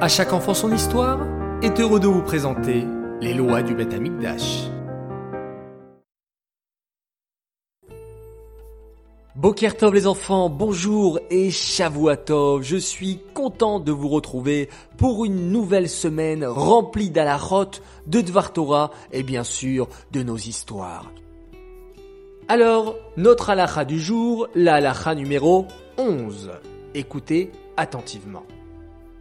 À chaque enfant son histoire est heureux de vous présenter les lois du Beth Amikdash. Bokertov les enfants, bonjour et Shavuatov, je suis content de vous retrouver pour une nouvelle semaine remplie d'alachot, de Dvar Torah et bien sûr de nos histoires. Alors, notre halacha du jour, la numéro 11. Écoutez attentivement.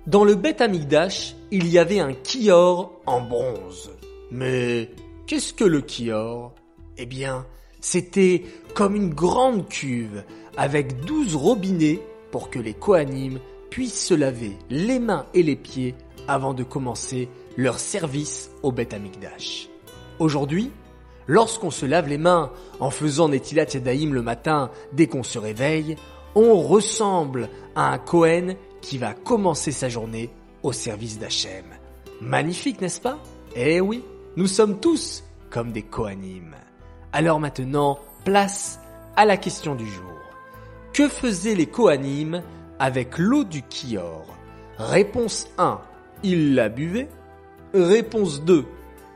Dans le Beth Amikdash, il y avait un kior en bronze. Mais qu'est-ce que le kior? Eh bien, c'était comme une grande cuve avec douze robinets pour que les Kohanim puissent se laver les mains et les pieds avant de commencer leur service au Beth Amikdash. Aujourd'hui, lorsqu'on se lave les mains en faisant Netilat Yadayim le matin dès qu'on se réveille, on ressemble à un Kohen qui va commencer sa journée au service d'Hachem. Magnifique, n'est-ce pas? Eh oui, nous sommes tous comme des Kohanim. Alors maintenant, place à la question du jour. Que faisaient les Kohanim avec l'eau du Kior? Réponse 1. Ils la buvaient. Réponse 2.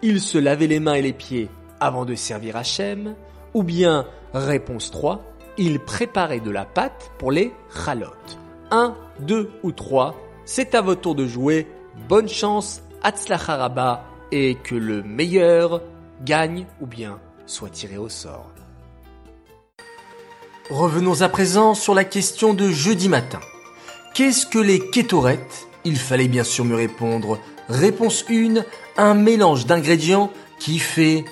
Ils se lavaient les mains et les pieds avant de servir Hachem. Ou bien, réponse 3. Ils préparaient de la pâte pour les chalotes. 1, 2 ou 3, c'est à votre tour de jouer. Bonne chance, Hatzlacharaba, et que le meilleur gagne ou bien soit tiré au sort. Revenons à présent sur la question de jeudi matin. Qu'est-ce que les kétorettes? Il fallait bien sûr me répondre. Réponse 1, un mélange d'ingrédients qui fait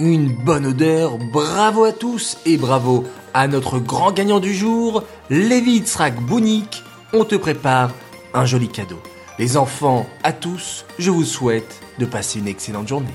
une bonne odeur. Bravo à tous et bravo à notre grand gagnant du jour, Lévi Tzrak Bounik. On te prépare un joli cadeau. Les enfants, à tous, je vous souhaite de passer une excellente journée.